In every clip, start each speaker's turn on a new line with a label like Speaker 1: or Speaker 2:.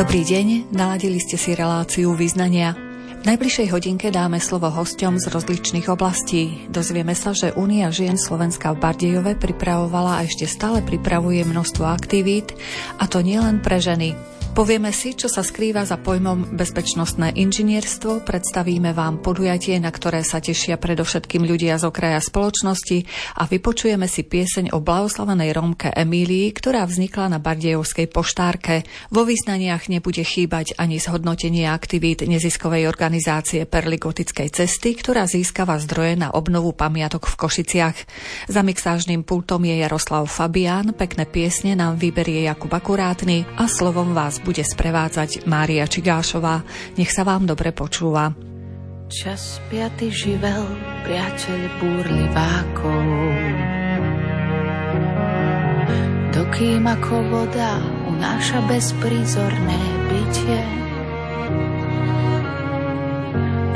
Speaker 1: Dobrý deň, naladili ste si reláciu význania. V najbližšej hodinke dáme slovo hosťom z rozličných oblastí. Dozvieme sa, že Únia žien Slovenska v Bardejove pripravovala a ešte stále pripravuje množstvo aktivít, a to nielen pre ženy. Povieme si, čo sa skrýva za pojmom bezpečnostné inžinierstvo, predstavíme vám podujatie, na ktoré sa tešia predovšetkým ľudia z okraja spoločnosti a vypočujeme si pieseň o blahoslavenej Rómke Emílii, ktorá vznikla na Bardejovskej poštárke. Vo význaniach nebude chýbať ani zhodnotenie aktivít neziskovej organizácie Perligotickej cesty, ktorá získava zdroje na obnovu pamiatok v Košiciach. Za mixážnym pultom je Jaroslav Fabián, pekné piesne nám vyberie Jakub Akurátny a slovom vás bude sprevádzať Mária Čigášová. Nech sa vám dobre počúva.
Speaker 2: Čas piaty živel, priateľ búrlivákov. Dokým ako voda unáša bezprízorné bytie,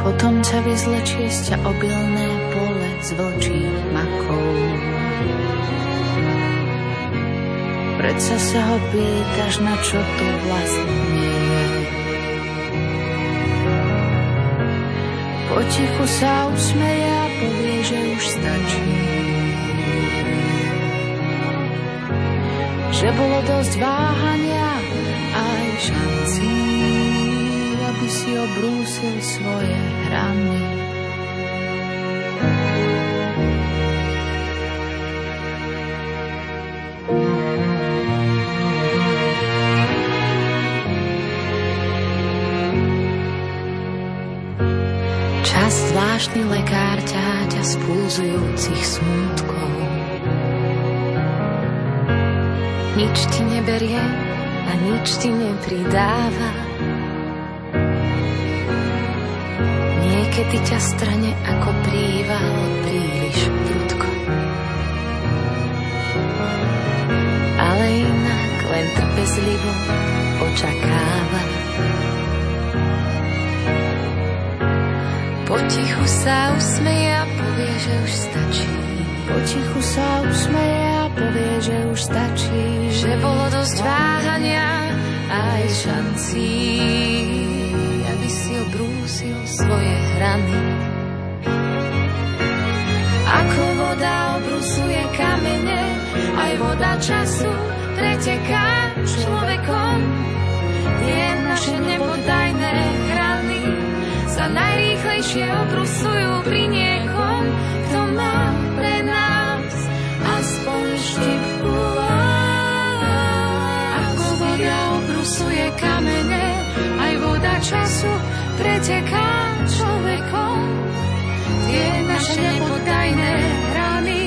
Speaker 2: potom ťa vyzlečie z ťa obilné pole z vlčích makou. Predsa sa ho pýtaš, na čo tu vlastne je. Potichu sa usmeje a povie, že už stačí. Že bolo dosť váhania aj šancí, aby si obrúsil svoje hrany. Zvláštny lekár ťaťa z pulzujúcich smútkov. Nič ti neberie a nič ti nepridáva. Niekedy ťa strane ako príval príliš prudko. Ale inak len trpezlivo očakáva. Potichu sa usmeje a povie, že už stačí. Potichu sa usmeje a povie, že už stačí. Že bolo dosť váhania aj šancí, aby si obrúsil svoje hrany. Ako voda obrusuje kamene, aj voda času preteká človekom. Tie naše nepodajné hrany sa najrýchlejšie obrusujú pri niekom, kto má pre nás aspoň štipku. Ako voda obrusuje kamene, aj voda času preteká človekom. Tie naše nepoddajné rany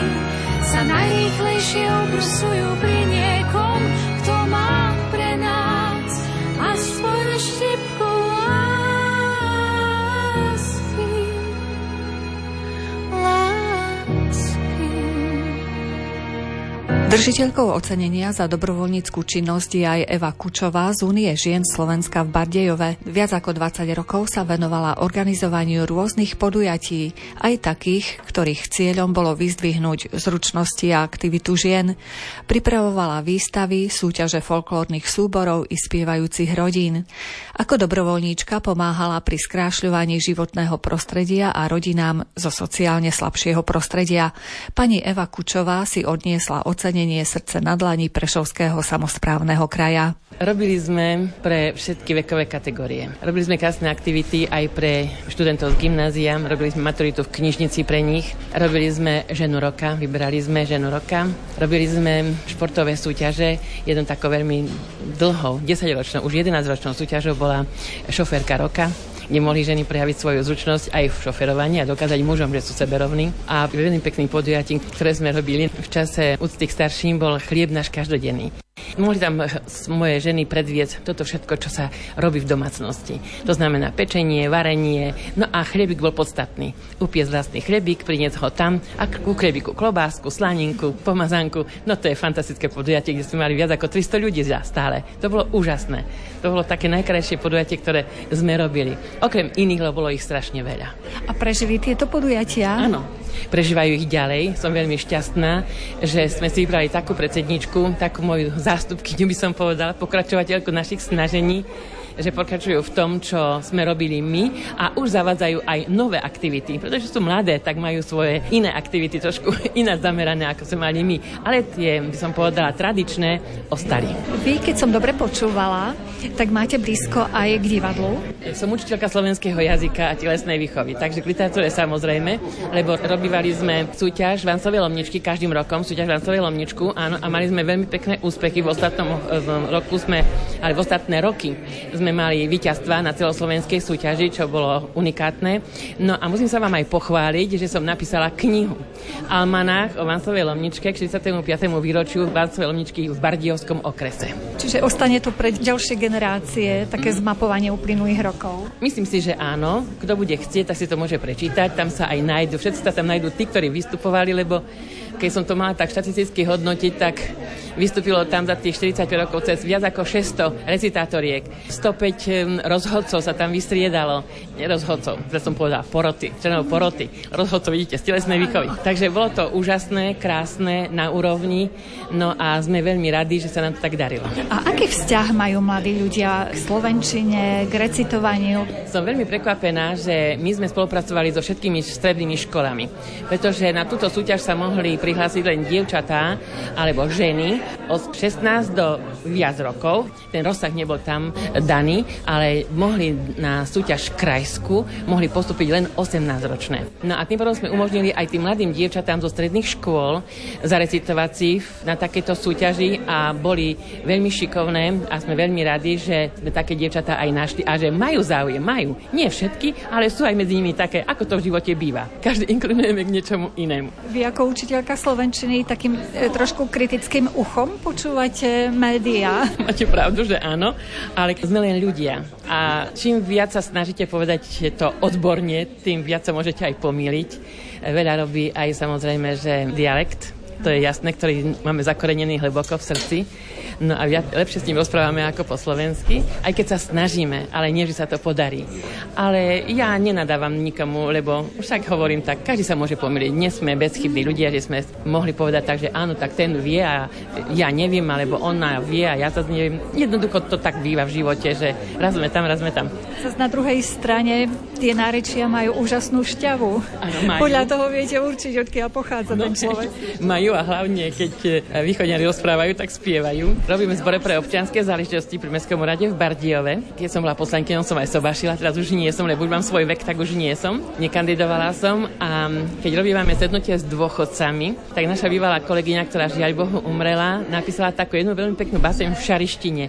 Speaker 2: sa najrýchlejšie obrusujú pri niekom,
Speaker 1: Držiteľkou ocenenia za dobrovoľníckú činnosť je aj Eva Kučová z Únie žien Slovenska v Bardejove. Viac ako 20 rokov sa venovala organizovaniu rôznych podujatí, aj takých, ktorých cieľom bolo vyzdvihnúť zručnosti a aktivitu žien. Pripravovala výstavy, súťaže folklórnych súborov i spievajúcich rodín. Ako dobrovoľníčka pomáhala pri skrášľovaní životného prostredia a rodinám zo sociálne slabšieho prostredia. Pani Eva Kučová si odniesla ocenenie ocenenie srdce na dlani Prešovského samozprávneho kraja.
Speaker 3: Robili sme pre všetky vekové kategórie. Robili sme krásne aktivity aj pre študentov z gymnázia, robili sme maturitu v knižnici pre nich, robili sme ženu roka, vybrali sme ženu roka, robili sme športové súťaže, jednu takou veľmi dlhou, 10-ročnou, už 11-ročnou súťažou bola šoférka roka kde ženy prejaviť svoju zručnosť aj v šoferovaní a dokázať mužom, že sú seberovní. A veľmi pekným podujatím, ktoré sme robili v čase úcty k starším, bol chlieb náš každodenný. Mohli tam moje ženy predviesť toto všetko, čo sa robí v domácnosti. To znamená pečenie, varenie, no a chliebik bol podstatný. Upiec vlastný chliebik, priniesť ho tam a ku chliebiku klobásku, slaninku, pomazanku. No to je fantastické podujatie, kde sme mali viac ako 300 ľudí stále. To bolo úžasné. To bolo také najkrajšie podujatie, ktoré sme robili. Okrem iných, lebo bolo ich strašne veľa.
Speaker 1: A prežili tieto podujatia?
Speaker 3: Áno. Prežívajú ich ďalej. Som veľmi šťastná, že sme si vybrali takú predsedničku, takú moju zástupkyňu by som povedala, pokračovateľku našich snažení že pokračujú v tom, čo sme robili my a už zavádzajú aj nové aktivity. Pretože sú mladé, tak majú svoje iné aktivity, trošku iné zamerané, ako sme mali my. Ale tie, by som povedala, tradičné ostali.
Speaker 1: Vy, keď som dobre počúvala, tak máte blízko aj k divadlu?
Speaker 3: Som učiteľka slovenského jazyka a telesnej výchovy, takže k literatúre samozrejme, lebo robívali sme súťaž Vancovej Lomničky každým rokom, súťaž Vancovej Lomničku, áno, a mali sme veľmi pekné úspechy. V ostatnom roku sme, ale v ostatné roky sme sme mali víťazstva na celoslovenskej súťaži, čo bolo unikátne. No a musím sa vám aj pochváliť, že som napísala knihu. Almanách o Vancovej Lomničke k 65. výročiu Vancovej Lomničky v Bardiovskom okrese.
Speaker 1: Čiže ostane to pre ďalšie generácie, také mm. zmapovanie uplynulých rokov?
Speaker 3: Myslím si, že áno. Kto bude chcieť, tak si to môže prečítať. Tam sa aj nájdu, všetci sa tam nájdú tí, ktorí vystupovali, lebo keď som to mala tak štatisticky hodnotiť, tak vystúpilo tam za tých 45 rokov cez viac ako 600 recitátoriek. 105 rozhodcov sa tam vystriedalo. Nerozhodcov, že som povedala poroty, členov poroty. Rozhodcov vidíte, z telesnej výchovy. Takže bolo to úžasné, krásne, na úrovni. No a sme veľmi radi, že sa nám to tak darilo.
Speaker 1: A aký vzťah majú mladí ľudia k slovenčine, k recitovaniu?
Speaker 3: Som veľmi prekvapená, že my sme spolupracovali so všetkými strednými školami, pretože na túto súťaž sa mohli prihlásiť len dievčatá alebo ženy od 16 do viac rokov. Ten rozsah nebol tam daný, ale mohli na súťaž krajsku mohli postúpiť len 18-ročné. No a tým potom sme umožnili aj tým mladým dievčatám zo stredných škôl zarecitovať si na takéto súťaži a boli veľmi šikovné a sme veľmi radi, že také dievčatá aj našli a že majú záujem, majú. Nie všetky, ale sú aj medzi nimi také, ako to v živote býva. Každý inklinujeme k niečomu inému.
Speaker 1: Vy ako učiteľka slovenčiny takým e, trošku kritickým uchom počúvate médiá?
Speaker 3: Máte pravdu, že áno, ale sme len ľudia. A čím viac sa snažíte povedať to odborne, tým viac sa môžete aj pomýliť. Veľa robí aj samozrejme, že dialekt, to je jasné, ktorý máme zakorenený hlboko v srdci No a viac, lepšie s ním rozprávame ako po slovensky, aj keď sa snažíme, ale nie, že sa to podarí. Ale ja nenadávam nikomu, lebo tak hovorím tak, každý sa môže pomýliť. Nie sme bezchybní ľudia, že sme mohli povedať tak, že áno, tak ten vie a ja neviem, alebo ona vie a ja to neviem. Jednoducho to tak býva v živote, že raz sme tam, raz sme tam.
Speaker 1: Zas na druhej strane tie nárečia majú úžasnú šťavu.
Speaker 3: Ano, majú.
Speaker 1: Podľa toho viete určiť, odkiaľ pochádza no, ten človek.
Speaker 3: Majú a hlavne, keď východňari rozprávajú, tak spievajú. Robíme zbore pre občianske záležitosti pri Mestskom rade v Bardiove. Keď som bola poslankyňou, som aj sobašila, teraz už nie som, lebo už mám svoj vek, tak už nie som. Nekandidovala som a keď robíme stretnutie s dôchodcami, tak naša bývalá kolegyňa, ktorá žiaľ Bohu umrela, napísala takú jednu veľmi peknú baseň v šarištine.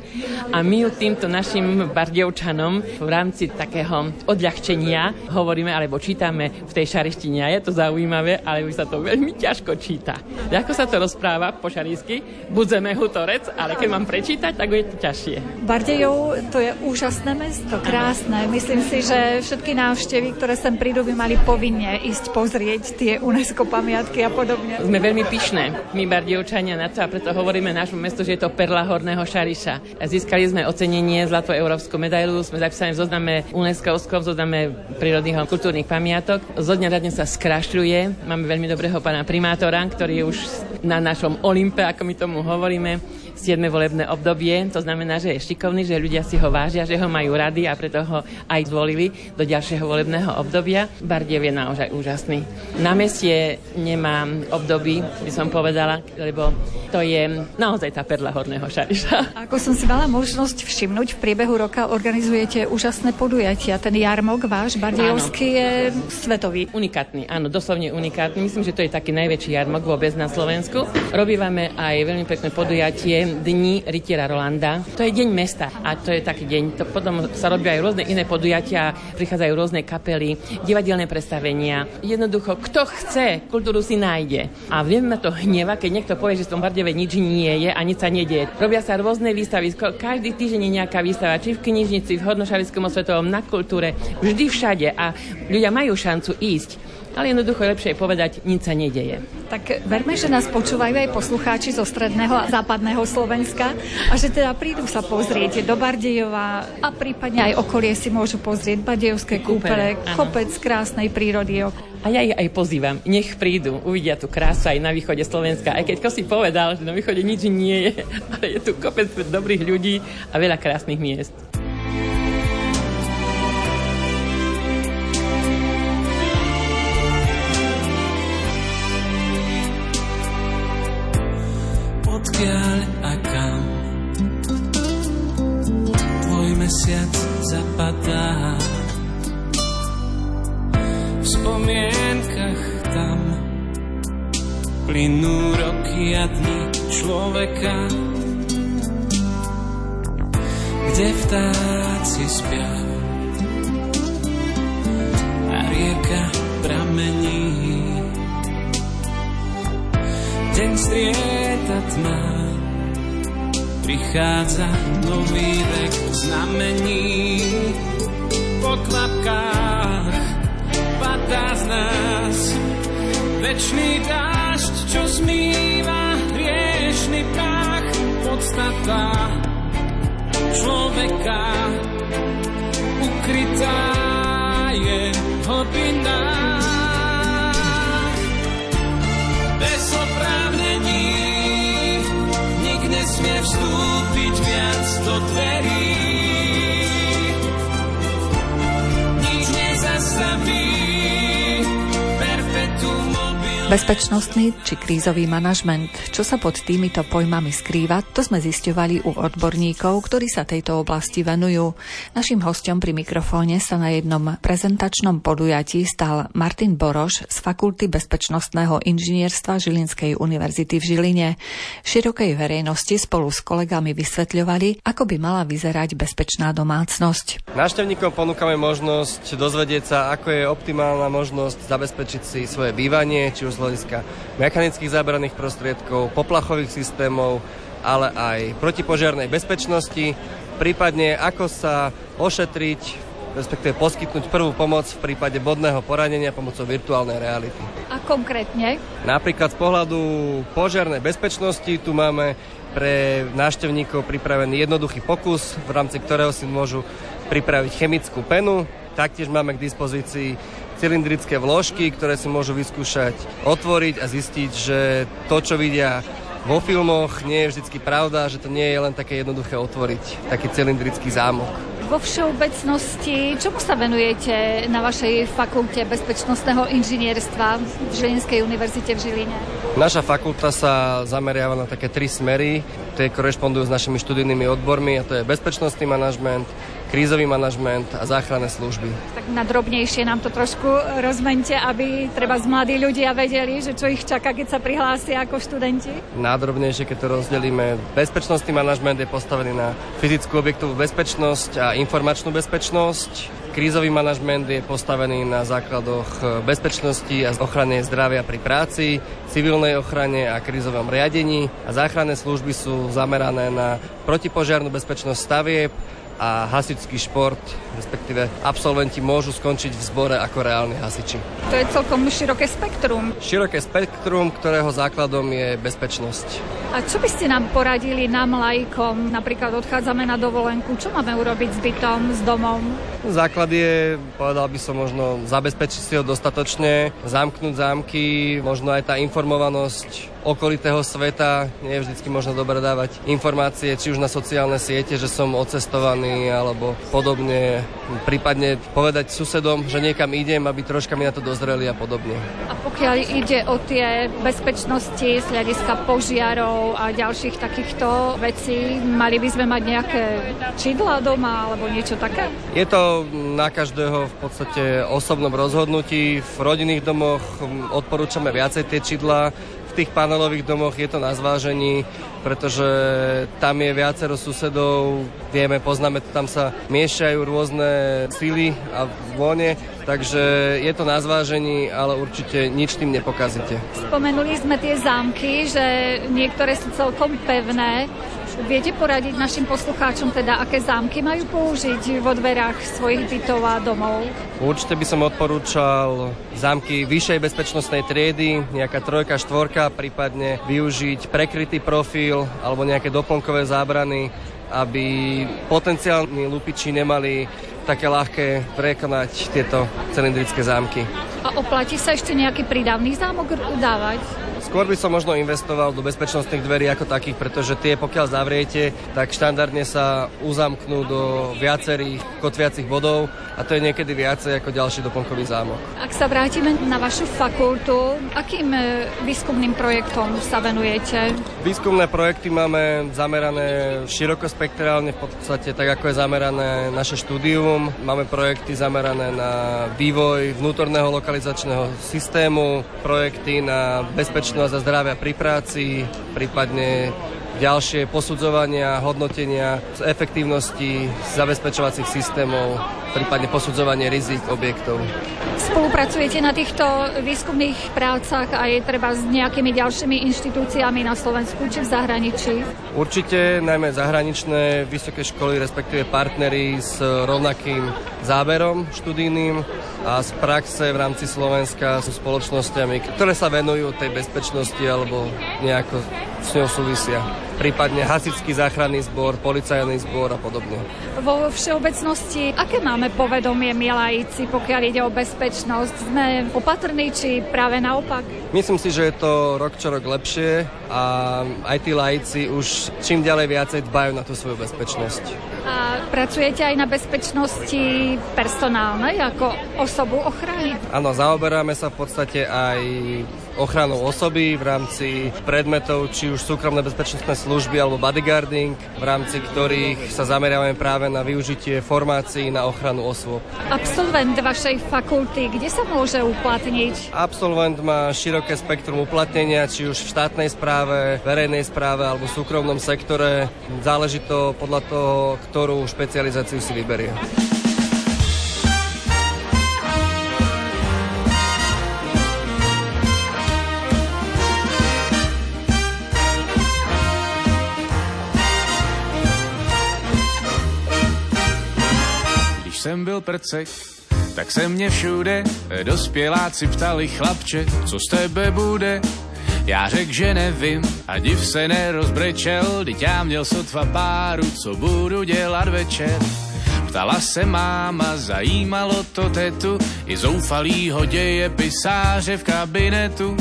Speaker 3: A my týmto našim bardiovčanom v rámci takého odľahčenia hovoríme alebo čítame v tej šarištine. A je to zaujímavé, ale už sa to veľmi ťažko číta. Ako sa to rozpráva po šarísky? Budzeme hutorec, ale keď mám prečítať, tak je to ťažšie.
Speaker 1: Bardejov to je úžasné mesto, krásne. Myslím si, že všetky návštevy, ktoré sem prídu, by mali povinne ísť pozrieť tie UNESCO pamiatky a podobne.
Speaker 3: Sme veľmi pyšné, my Bardejovčania na to a preto hovoríme nášmu mestu, že je to perla horného Šariša. Získali sme ocenenie Zlatou európsku medailu, sme zapísali v zozname UNESCO, v zozname prírodných a kultúrnych pamiatok. Zo dňa na sa skrašľuje. Máme veľmi dobrého pána primátora, ktorý je už na našom Olympe, ako my tomu hovoríme 7. volebné obdobie. To znamená, že je šikovný, že ľudia si ho vážia, že ho majú rady a preto ho aj zvolili do ďalšieho volebného obdobia. Bardiev je naozaj úžasný. Na meste nemám období, by som povedala, lebo to je naozaj tá perla horného šariša.
Speaker 1: Ako som si mala možnosť všimnúť, v priebehu roka organizujete úžasné podujatia. Ten jarmok váš bardievský je svetový.
Speaker 3: Unikátny, áno, doslovne unikátny. Myslím, že to je taký najväčší jarmok vôbec na Slovensku. Robívame aj veľmi pekné podujatie Dni rytiera Rolanda. To je deň mesta a to je taký deň. To potom sa robia aj rôzne iné podujatia, prichádzajú rôzne kapely, divadelné predstavenia. Jednoducho, kto chce, kultúru si nájde. A viem ma to hneva, keď niekto povie, že v tom Bardeve nič nie je a nič sa nedieje. Robia sa rôzne výstavy, každý týždeň je nejaká výstava, či v knižnici, v Hodnošalickom osvetovom, na kultúre, vždy všade a ľudia majú šancu ísť ale jednoducho je lepšie povedať, nič sa nedeje.
Speaker 1: Tak verme, že nás počúvajú aj poslucháči zo stredného a západného Slovenska a že teda prídu sa pozrieť do Bardejova a prípadne aj okolie si môžu pozrieť Bardejovské kúpele, kopec krásnej prírody.
Speaker 3: A ja ich aj pozývam, nech prídu, uvidia tú krásu aj na východe Slovenska. Aj keď si povedal, že na východe nič nie je, ale je tu kopec dobrých ľudí a veľa krásnych miest.
Speaker 4: Odkiaľ a kam. Tvoj mesiac zapadá. V spomienkach tam plynú roky a dni človeka, kde vtáci spia a rieka pramení deň strieta tma. Prichádza nový vek znamení. Po kvapkách padá z nás večný dážď, čo zmýva hriešný prach. Podstata človeka ukrytá je hlbina
Speaker 1: Bezpečnostný či krízový manažment, čo sa pod týmito pojmami skrýva, to sme zisťovali u odborníkov, ktorí sa tejto oblasti venujú. Našim hostom pri mikrofóne sa na jednom prezentačnom podujatí stal Martin Boroš z Fakulty bezpečnostného inžinierstva Žilinskej univerzity v Žiline. Širokej verejnosti spolu s kolegami vysvetľovali, ako by mala vyzerať bezpečná domácnosť.
Speaker 5: Návštevníkom ponúkame možnosť dozvedieť sa, ako je optimálna možnosť zabezpečiť si svoje bývanie, či už z hľadiska mechanických zábranných prostriedkov, poplachových systémov, ale aj protipožiarnej bezpečnosti, prípadne ako sa ošetriť respektíve poskytnúť prvú pomoc v prípade bodného poranenia pomocou virtuálnej reality.
Speaker 1: A konkrétne?
Speaker 5: Napríklad z pohľadu požiarnej bezpečnosti tu máme pre návštevníkov pripravený jednoduchý pokus, v rámci ktorého si môžu pripraviť chemickú penu. Taktiež máme k dispozícii cylindrické vložky, ktoré si môžu vyskúšať otvoriť a zistiť, že to, čo vidia vo filmoch, nie je vždy pravda, že to nie je len také jednoduché otvoriť taký cylindrický zámok.
Speaker 1: Vo všeobecnosti, čomu sa venujete na vašej fakulte bezpečnostného inžinierstva v Žilinskej univerzite v Žiline?
Speaker 5: Naša fakulta sa zameriava na také tri smery, tie korešpondujú s našimi študijnými odbormi a to je bezpečnostný manažment, krízový manažment a záchranné služby.
Speaker 1: Tak na drobnejšie nám to trošku rozmente, aby treba z mladí ľudia vedeli, že čo ich čaká, keď sa prihlásia ako študenti?
Speaker 5: Nádrobnejšie, keď to rozdelíme. Bezpečnostný manažment je postavený na fyzickú objektovú bezpečnosť a informačnú bezpečnosť. Krízový manažment je postavený na základoch bezpečnosti a ochrane zdravia pri práci, civilnej ochrane a krízovom riadení a záchranné služby sú zamerané na protipožiarnú bezpečnosť stavieb, a hasičský šport, respektíve absolventi môžu skončiť v zbore ako reálni hasiči.
Speaker 1: To je celkom široké spektrum.
Speaker 5: Široké spektrum, ktorého základom je bezpečnosť.
Speaker 1: A čo by ste nám poradili nám lajkom? Napríklad odchádzame na dovolenku. Čo máme urobiť s bytom, s domom?
Speaker 5: Základ je, povedal by som možno, zabezpečiť si ho dostatočne, zamknúť zámky, možno aj tá informovanosť okolitého sveta. Nie je vždy možno dobre dávať informácie, či už na sociálne siete, že som odcestovaný alebo podobne. Prípadne povedať susedom, že niekam idem, aby troška mi na to dozreli a podobne.
Speaker 1: A pokiaľ ide o tie bezpečnosti z hľadiska požiarov a ďalších takýchto vecí, mali by sme mať nejaké čidla doma alebo niečo také?
Speaker 5: Je to na každého v podstate osobnom rozhodnutí. V rodinných domoch odporúčame viacej tie čidla, tých panelových domoch je to na zvážení, pretože tam je viacero susedov, vieme, poznáme, tam sa miešajú rôzne síly a vône, takže je to na zvážení, ale určite nič tým nepokazíte.
Speaker 1: Spomenuli sme tie zámky, že niektoré sú celkom pevné.
Speaker 6: Viete poradiť našim poslucháčom teda, aké zámky majú použiť vo dverách svojich bytov a domov?
Speaker 5: Určite by som odporúčal zámky vyššej bezpečnostnej triedy, nejaká trojka, štvorka, prípadne využiť prekrytý profil alebo nejaké doplnkové zábrany, aby potenciálni lupiči nemali také ľahké prekonať tieto cylindrické zámky.
Speaker 6: A oplatí sa ešte nejaký prídavný zámok dávať?
Speaker 5: Skôr by som možno investoval do bezpečnostných dverí ako takých, pretože tie pokiaľ zavriete, tak štandardne sa uzamknú do viacerých kotviacich bodov a to je niekedy viacej ako ďalší doplnkový zámok.
Speaker 6: Ak sa vrátime na vašu fakultu, akým e, výskumným projektom sa venujete?
Speaker 5: Výskumné projekty máme zamerané širokospektrálne, v podstate tak ako je zamerané naše štúdium. Máme projekty zamerané na vývoj vnútorného lokalizačného systému, projekty na bezpečnosť bezpečnosť a zdravia pri práci, prípadne ďalšie posudzovania, hodnotenia efektívnosti zabezpečovacích systémov, prípadne posudzovanie rizik objektov.
Speaker 6: Spolupracujete na týchto výskumných prácach aj treba s nejakými ďalšími inštitúciami na Slovensku či v zahraničí?
Speaker 5: Určite, najmä zahraničné vysoké školy, respektíve partnery s rovnakým záberom študijným a z praxe v rámci Slovenska sú spoločnosťami, ktoré sa venujú tej bezpečnosti alebo nejako s ňou súvisia. Prípadne hasičský záchranný zbor, policajný zbor a podobne.
Speaker 6: Vo všeobecnosti, aké máme povedomie my laici, pokiaľ ide o bezpečnosť? Sme opatrní, či práve naopak?
Speaker 5: Myslím si, že je to rok čo rok lepšie a aj tí laici už čím ďalej viacej dbajú na tú svoju bezpečnosť.
Speaker 6: A pracujete aj na bezpečnosti personálnej, ako osobu ochrany?
Speaker 5: Áno, zaoberáme sa v podstate aj ochranou osoby v rámci predmetov, či už súkromné bezpečnostné služby alebo bodyguarding, v rámci ktorých sa zameriavame práve na využitie formácií na ochranu osôb.
Speaker 6: Absolvent vašej fakulty, kde sa môže uplatniť?
Speaker 5: Absolvent má široké spektrum uplatnenia, či už v štátnej správe, verejnej správe alebo súkromnom sektore. Záleží to podľa toho, ktorú špecializáciu si vyberie.
Speaker 7: Jsem byl prcek, tak se mě všude dospěláci ptali chlapče, co z tebe bude. Já řekl, že nevím a div se nerozbrečel, teď já měl sotva páru, co budu dělat večer. Ptala se máma, zajímalo to tetu, i zoufalýho děje pisáře v kabinetu.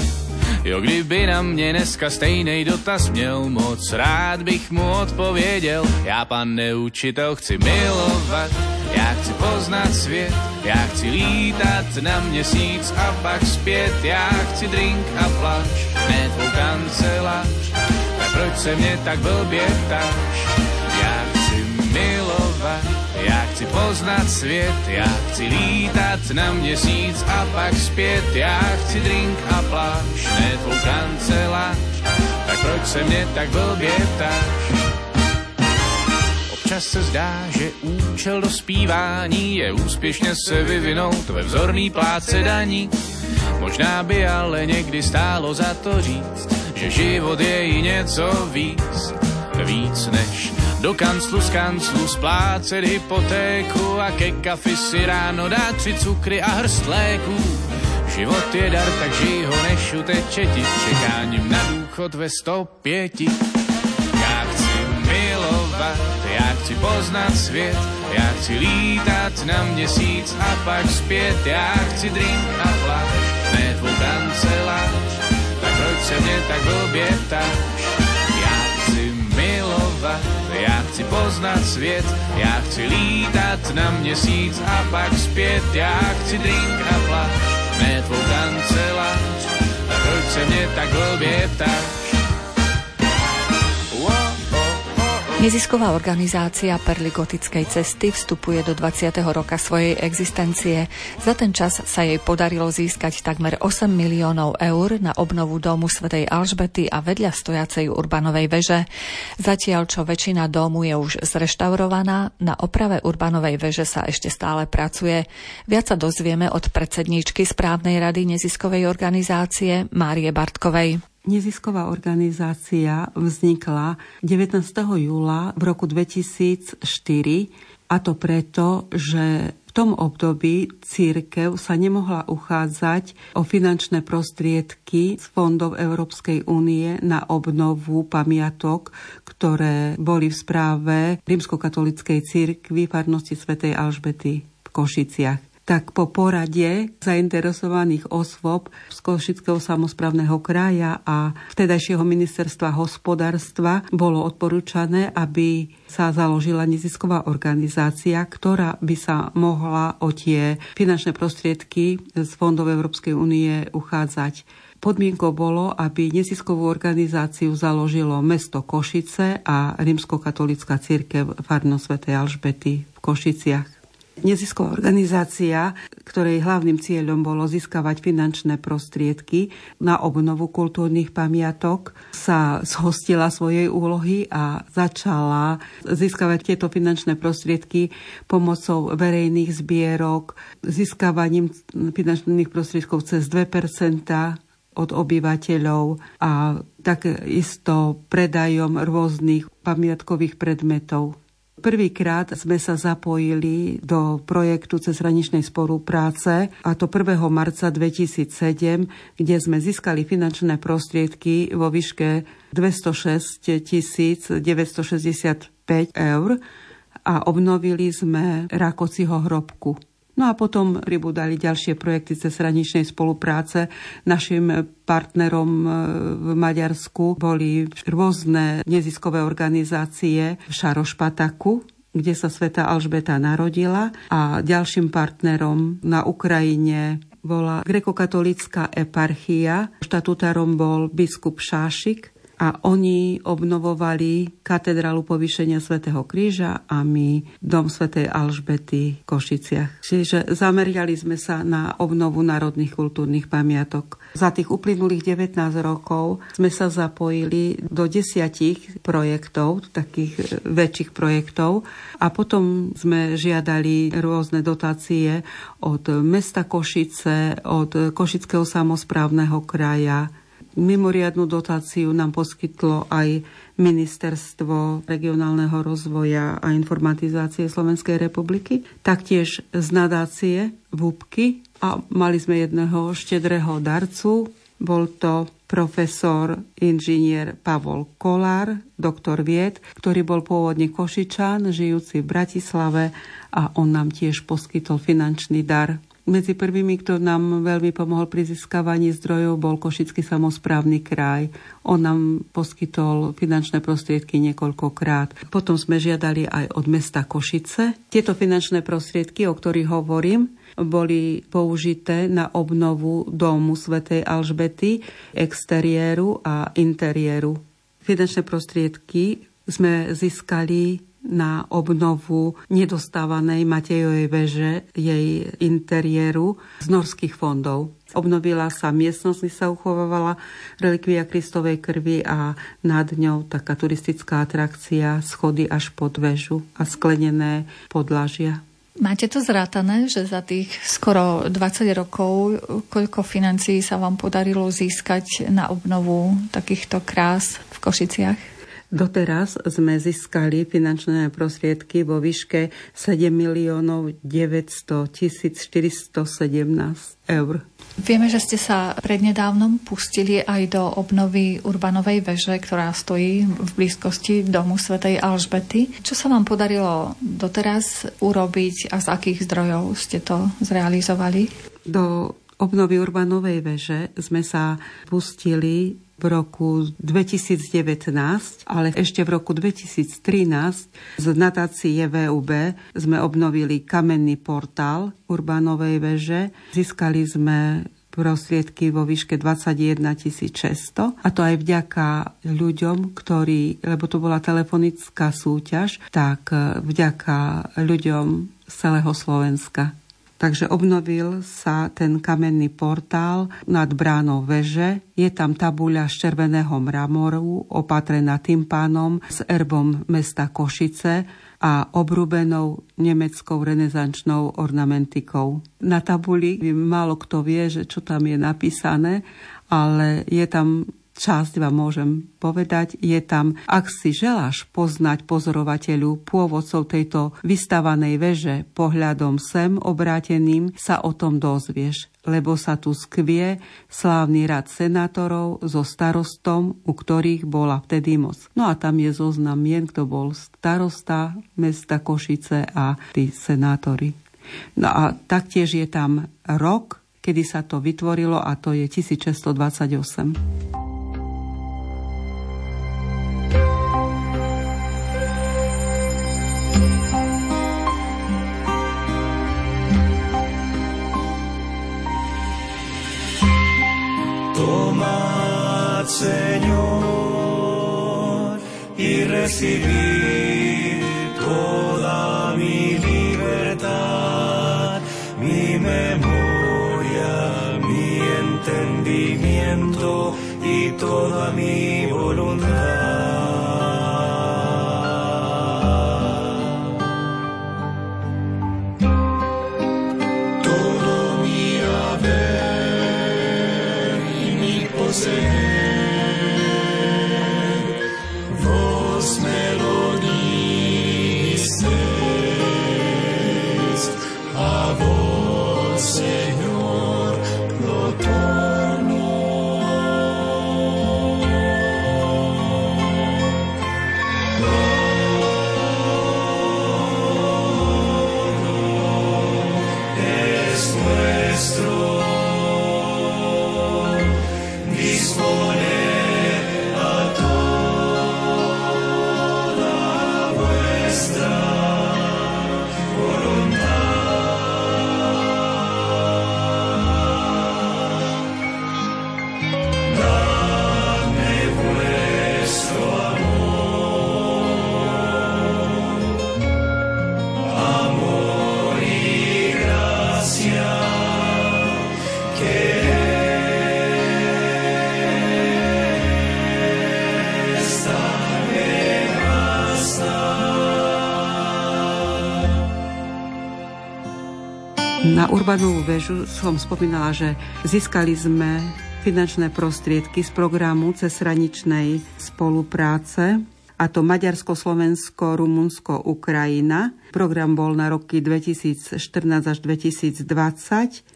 Speaker 7: Jo, kdyby na mě dneska stejný dotaz měl, moc rád bych mu odpověděl. Já, pan neučitel, chci milovat, já chci poznat svět, já chci lítat na měsíc a pak zpět. Já chci drink a plač, ne tvou kancelář, tak proč se mě tak blbě ptáš? Já chci milovat, já chci poznat svět, já chci lítat na měsíc a pak zpět. Já chci drink a pláž, ne tvou kancelář, tak proč se mě tak blbě ptáš? Občas se zdá, že účel dospívání je úspěšně se vyvinout ve vzorný pláce daní. Možná by ale někdy stálo za to říct, že život je i něco víc, víc než do kanclu z kanclu splácet hypotéku a ke kafi si ráno dát tři cukry a hrst léků. Život je dar, tak žij ho, než uteče ti čekáním na důchod ve 105. chci poznat svět, já chci lítat na měsíc a pak zpět. Já chci drink a pláž, ne tvou kancelář, tak proč se mě tak ptáš? Já chci milovat, já chci poznat svět, já chci lítat na měsíc a pak zpět. Já chci drink a pláž, ne tvou kancelář, tak proč se mě tak blbě ptáš?
Speaker 1: Nezisková organizácia Perly gotickej cesty vstupuje do 20. roka svojej existencie. Za ten čas sa jej podarilo získať takmer 8 miliónov eur na obnovu domu svätej Alžbety a vedľa stojacej urbanovej veže. Zatiaľ, čo väčšina domu je už zreštaurovaná, na oprave urbanovej veže sa ešte stále pracuje. Viac sa dozvieme od predsedníčky správnej rady neziskovej organizácie Márie Bartkovej.
Speaker 8: Nezisková organizácia vznikla 19. júla v roku 2004 a to preto, že v tom období církev sa nemohla uchádzať o finančné prostriedky z fondov Európskej únie na obnovu pamiatok, ktoré boli v správe rímskokatolickej církvy farnosti svätej Alžbety v Košiciach tak po porade zainteresovaných osôb z Košického samozprávneho kraja a vtedajšieho ministerstva hospodárstva bolo odporúčané, aby sa založila nezisková organizácia, ktorá by sa mohla o tie finančné prostriedky z fondov Európskej únie uchádzať. Podmienkou bolo, aby neziskovú organizáciu založilo mesto Košice a rímskokatolická církev Farno Sv. Alžbety v Košiciach. Nezisková organizácia, ktorej hlavným cieľom bolo získavať finančné prostriedky na obnovu kultúrnych pamiatok, sa zhostila svojej úlohy a začala získavať tieto finančné prostriedky pomocou verejných zbierok, získavaním finančných prostriedkov cez 2% od obyvateľov a takisto predajom rôznych pamiatkových predmetov. Prvýkrát sme sa zapojili do projektu cezhraničnej spolupráce a to 1. marca 2007, kde sme získali finančné prostriedky vo výške 206 965 eur a obnovili sme Rákociho hrobku. No a potom pribúdali ďalšie projekty cez hraničnej spolupráce. Našim partnerom e, v Maďarsku boli rôzne neziskové organizácie v Šarošpataku, kde sa sveta Alžbeta narodila a ďalším partnerom na Ukrajine bola grekokatolická eparchia. Štatutárom bol biskup Šášik a oni obnovovali katedrálu povýšenia svätého Kríža a my dom svätej Alžbety v Košiciach. Čiže zameriali sme sa na obnovu národných kultúrnych pamiatok. Za tých uplynulých 19 rokov sme sa zapojili do desiatich projektov, takých väčších projektov a potom sme žiadali rôzne dotácie od mesta Košice, od Košického samozprávneho kraja, Mimoriadnú dotáciu nám poskytlo aj Ministerstvo regionálneho rozvoja a informatizácie Slovenskej republiky, taktiež z nadácie VUPky a mali sme jedného štedrého darcu, bol to profesor inžinier Pavol Kolár, doktor vied, ktorý bol pôvodne Košičan, žijúci v Bratislave a on nám tiež poskytol finančný dar medzi prvými, kto nám veľmi pomohol pri získavaní zdrojov, bol Košický samozprávny kraj. On nám poskytol finančné prostriedky niekoľkokrát. Potom sme žiadali aj od mesta Košice. Tieto finančné prostriedky, o ktorých hovorím, boli použité na obnovu domu svätej Alžbety, exteriéru a interiéru. Finančné prostriedky sme získali na obnovu nedostávanej Matejovej veže, jej interiéru z norských fondov. Obnovila sa miestnosť, kde sa uchovávala relikvia Kristovej krvi a nad ňou taká turistická atrakcia, schody až pod väžu a sklenené podlažia.
Speaker 1: Máte to zrátané, že za tých skoro 20 rokov, koľko financií sa vám podarilo získať na obnovu takýchto krás v Košiciach?
Speaker 8: Doteraz sme získali finančné prostriedky vo výške 7 miliónov 900 417 eur.
Speaker 1: Vieme, že ste sa prednedávnom pustili aj do obnovy Urbanovej veže, ktorá stojí v blízkosti domu svätej Alžbety. Čo sa vám podarilo doteraz urobiť a z akých zdrojov ste to zrealizovali?
Speaker 8: Do obnovy Urbanovej veže sme sa pustili v roku 2019, ale ešte v roku 2013 z nadácie VUB sme obnovili kamenný portál Urbanovej veže. Získali sme prostriedky vo výške 21 600 a to aj vďaka ľuďom, ktorí, lebo to bola telefonická súťaž, tak vďaka ľuďom z celého Slovenska. Takže obnovil sa ten kamenný portál nad bránou veže. Je tam tabuľa z červeného mramoru, opatrená tympánom s erbom mesta Košice a obrúbenou nemeckou renesančnou ornamentikou. Na tabuli málo kto vie, že čo tam je napísané, ale je tam časť vám môžem povedať. Je tam, ak si želáš poznať pozorovateľu pôvodcov tejto vystavanej veže pohľadom sem obráteným, sa o tom dozvieš lebo sa tu skvie slávny rad senátorov so starostom, u ktorých bola vtedy moc. No a tam je zoznam mien, kto bol starosta mesta Košice a tí senátori. No a taktiež je tam rok, kedy sa to vytvorilo a to je 1628.
Speaker 9: Señor, y recibir toda mi libertad, mi memoria, mi entendimiento y toda mi voluntad.
Speaker 8: Urbanovú väžu som spomínala, že získali sme finančné prostriedky z programu cezhraničnej spolupráce a to Maďarsko, Slovensko, Rumunsko, Ukrajina. Program bol na roky 2014 až 2020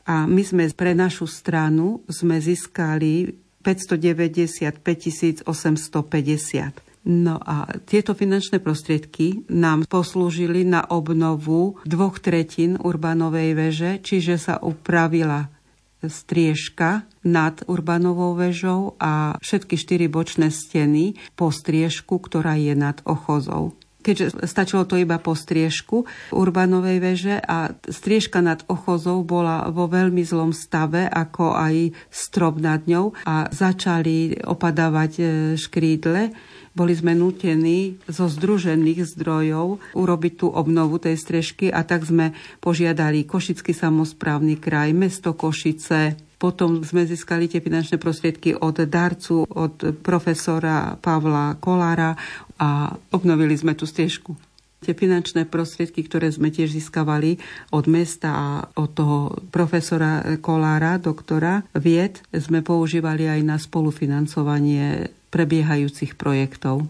Speaker 8: a my sme pre našu stranu sme získali 595 850. No a tieto finančné prostriedky nám poslúžili na obnovu dvoch tretín Urbanovej veže, čiže sa upravila striežka nad Urbanovou vežou a všetky štyri bočné steny po striežku, ktorá je nad ochozou. Keďže stačilo to iba po striežku Urbanovej veže a striežka nad ochozou bola vo veľmi zlom stave, ako aj strop nad ňou a začali opadávať e, škrídle boli sme nutení zo združených zdrojov urobiť tú obnovu tej strežky a tak sme požiadali Košický samozprávny kraj, mesto Košice, potom sme získali tie finančné prostriedky od darcu, od profesora Pavla Kolára a obnovili sme tú stiežku. Tie finančné prostriedky, ktoré sme tiež získavali od mesta a od toho profesora Kolára, doktora vied, sme používali aj na spolufinancovanie prebiehajúcich projektov.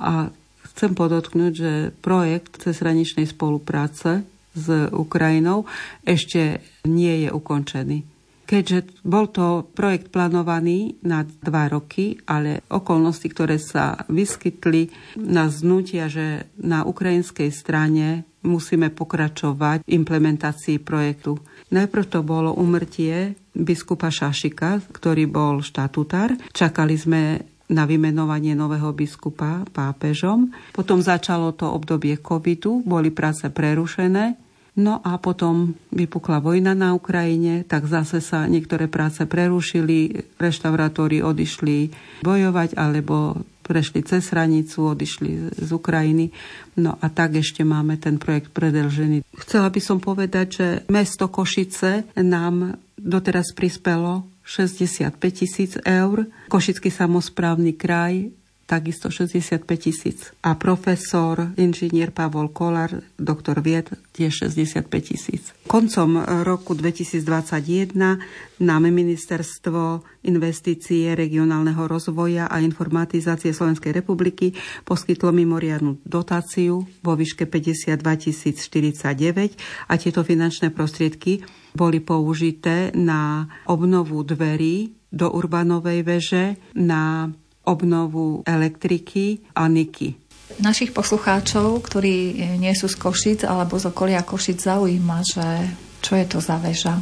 Speaker 8: A chcem podotknúť, že projekt cezhraničnej spolupráce s Ukrajinou ešte nie je ukončený. Keďže bol to projekt plánovaný na dva roky, ale okolnosti, ktoré sa vyskytli, nás znutia, že na ukrajinskej strane musíme pokračovať v implementácii projektu. Najprv to bolo umrtie biskupa Šašika, ktorý bol štatutár. Čakali sme na vymenovanie nového biskupa pápežom. Potom začalo to obdobie covidu, boli práce prerušené. No a potom vypukla vojna na Ukrajine, tak zase sa niektoré práce prerušili, reštaurátori odišli bojovať alebo prešli cez hranicu, odišli z Ukrajiny. No a tak ešte máme ten projekt predlžený. Chcela by som povedať, že mesto Košice nám doteraz prispelo 65 tisíc eur. Košický samozprávny kraj takisto 65 tisíc. A profesor, inžinier Pavol Kolár, doktor vied, tiež 65 tisíc. Koncom roku 2021 nám ministerstvo investície regionálneho rozvoja a informatizácie Slovenskej republiky poskytlo mimoriadnu dotáciu vo výške 52 049 a tieto finančné prostriedky boli použité na obnovu dverí do Urbanovej veže, na obnovu elektriky a Niky.
Speaker 1: Našich poslucháčov, ktorí nie sú z Košic alebo z okolia Košic, zaujíma, že čo je to za väža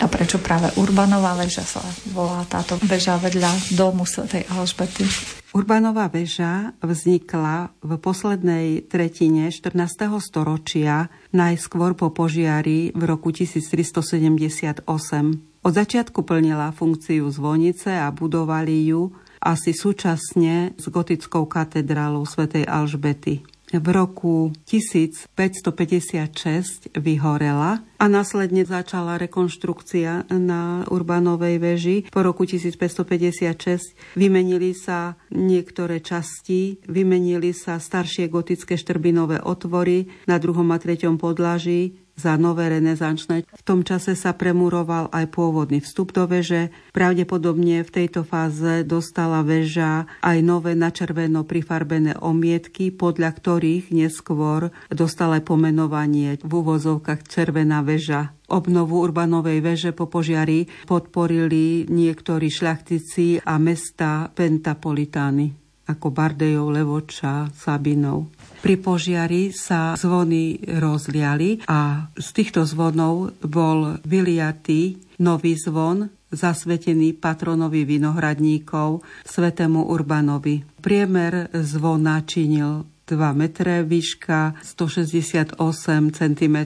Speaker 1: a prečo práve Urbanová väža sa volá táto väža vedľa domu svätej Alžbety.
Speaker 8: Urbanová väža vznikla v poslednej tretine 14. storočia, najskôr po požiari v roku 1378. Od začiatku plnila funkciu zvonice a budovali ju asi súčasne s gotickou katedrálou svätej Alžbety. V roku 1556 vyhorela a následne začala rekonštrukcia na Urbanovej veži. Po roku 1556 vymenili sa niektoré časti, vymenili sa staršie gotické štrbinové otvory na druhom a treťom podlaží, za nové renesančné. V tom čase sa premuroval aj pôvodný vstup do veže. Pravdepodobne v tejto fáze dostala väža aj nové načerveno prifarbené omietky, podľa ktorých neskôr dostala pomenovanie v úvozovkách Červená väža. Obnovu Urbanovej veže po požiari podporili niektorí šľachtici a mesta Pentapolitány ako Bardejov, Levoča, Sabinov. Pri požiari sa zvony rozliali a z týchto zvonov bol vyliatý nový zvon zasvetený patronovi vinohradníkov, svetému Urbanovi. Priemer zvona činil 2 metre, výška 168 cm.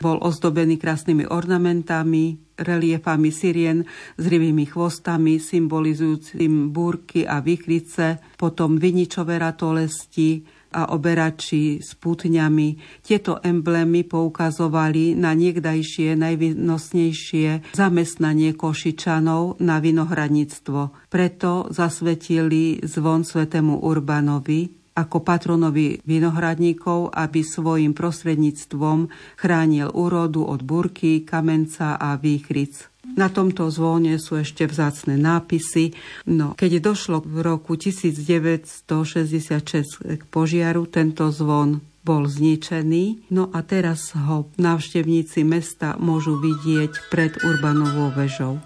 Speaker 8: Bol ozdobený krásnymi ornamentami, reliefami sirien s rybými chvostami, symbolizujúcim búrky a vychrice, potom viničové ratolesti, a oberači s putňami. Tieto emblémy poukazovali na niekdajšie najvýnosnejšie zamestnanie Košičanov na vinohradníctvo. Preto zasvetili zvon svetému Urbanovi, ako patronovi vinohradníkov, aby svojim prostredníctvom chránil úrodu od burky, kamenca a výchric. Na tomto zvone sú ešte vzácne nápisy. No, keď došlo v roku 1966 k požiaru, tento zvon bol zničený, no a teraz ho návštevníci mesta môžu vidieť pred Urbanovou vežou.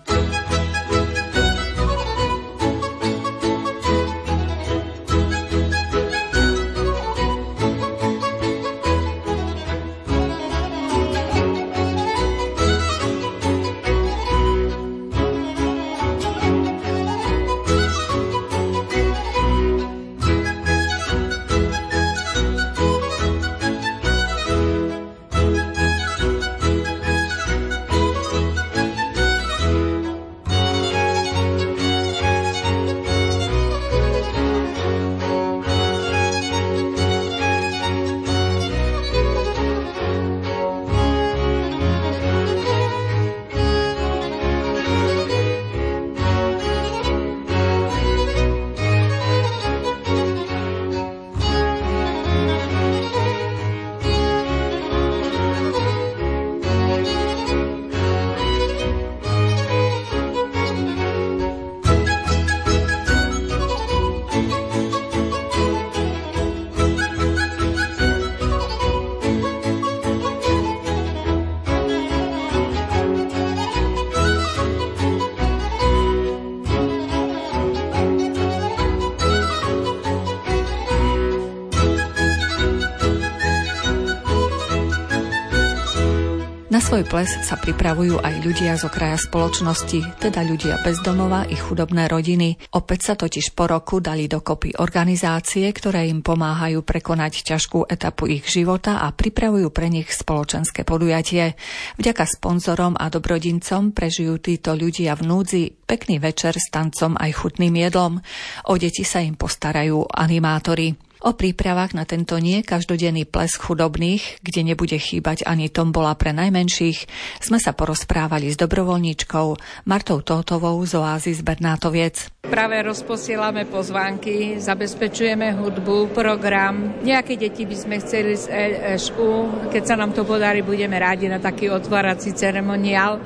Speaker 1: Svoj ples sa pripravujú aj ľudia z okraja spoločnosti, teda ľudia bezdomova i chudobné rodiny. Opäť sa totiž po roku dali dokopy organizácie, ktoré im pomáhajú prekonať ťažkú etapu ich života a pripravujú pre nich spoločenské podujatie. Vďaka sponzorom a dobrodincom prežijú títo ľudia v núdzi pekný večer s tancom aj chutným jedlom. O deti sa im postarajú animátori. O prípravách na tento nie každodenný ples chudobných, kde nebude chýbať ani tombola pre najmenších, sme sa porozprávali s dobrovoľníčkou Martou Tótovou z Oázy z Bernátoviec.
Speaker 10: Práve rozposielame pozvánky, zabezpečujeme hudbu, program. Nejaké deti by sme chceli z LŠU, keď sa nám to podarí, budeme rádi na taký otvárací ceremoniál.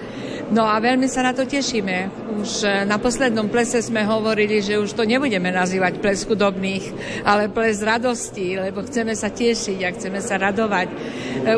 Speaker 10: No a veľmi sa na to tešíme. Už e, na poslednom plese sme hovorili, že už to nebudeme nazývať ples chudobných, ale ples radosti, lebo chceme sa tešiť a chceme sa radovať. E,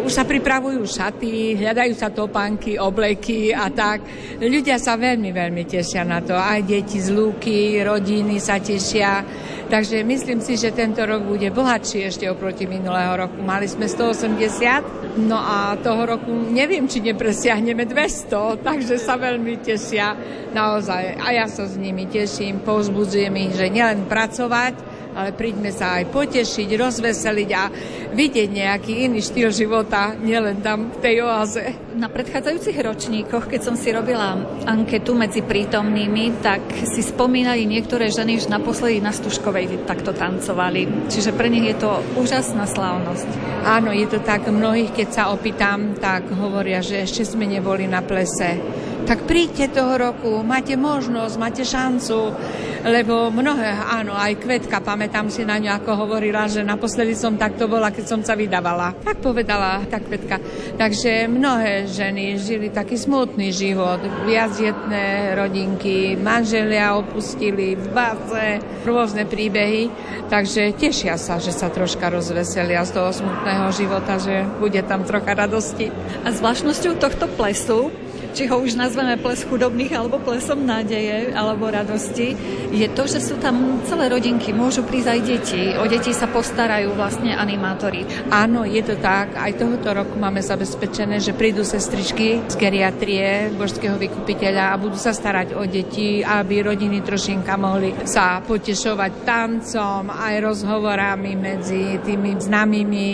Speaker 10: už sa pripravujú šaty, hľadajú sa topánky, obleky a tak. Ľudia sa veľmi, veľmi tešia na to. Aj deti z lúky, rodiny sa tešia. Takže myslím si, že tento rok bude bohatší ešte oproti minulého roku. Mali sme 180, no a toho roku neviem, či nepresiahneme 200, takže sa veľmi tešia naozaj. A ja sa s nimi teším, povzbudzujem ich, že nielen pracovať, ale príďme sa aj potešiť, rozveseliť a vidieť nejaký iný štýl života, nielen tam v tej oáze.
Speaker 6: Na predchádzajúcich ročníkoch, keď som si robila anketu medzi prítomnými, tak si spomínali niektoré ženy, že naposledy na Stužkovej takto tancovali. Čiže pre nich je to úžasná slávnosť.
Speaker 10: Áno, je to tak. Mnohých, keď sa opýtam, tak hovoria, že ešte sme neboli na plese tak príďte toho roku, máte možnosť, máte šancu, lebo mnohé, áno, aj Kvetka, pamätám si na ňu, ako hovorila, že naposledy som takto bola, keď som sa vydávala. Tak povedala tá Kvetka. Takže mnohé ženy žili taký smutný život, viacjetné rodinky, manželia opustili v base, rôzne príbehy, takže tešia sa, že sa troška rozveselia z toho smutného života, že bude tam trocha radosti.
Speaker 6: A zvláštnosťou tohto plesu či ho už nazveme ples chudobných alebo plesom nádeje alebo radosti, je to, že sú tam celé rodinky, môžu prísť aj deti, o deti sa postarajú vlastne animátori.
Speaker 10: Áno, je to tak, aj tohoto roku máme zabezpečené, že prídu sestričky z geriatrie Božského vykupiteľa a budú sa starať o deti, aby rodiny trošinka mohli sa potešovať tancom, aj rozhovorami medzi tými známymi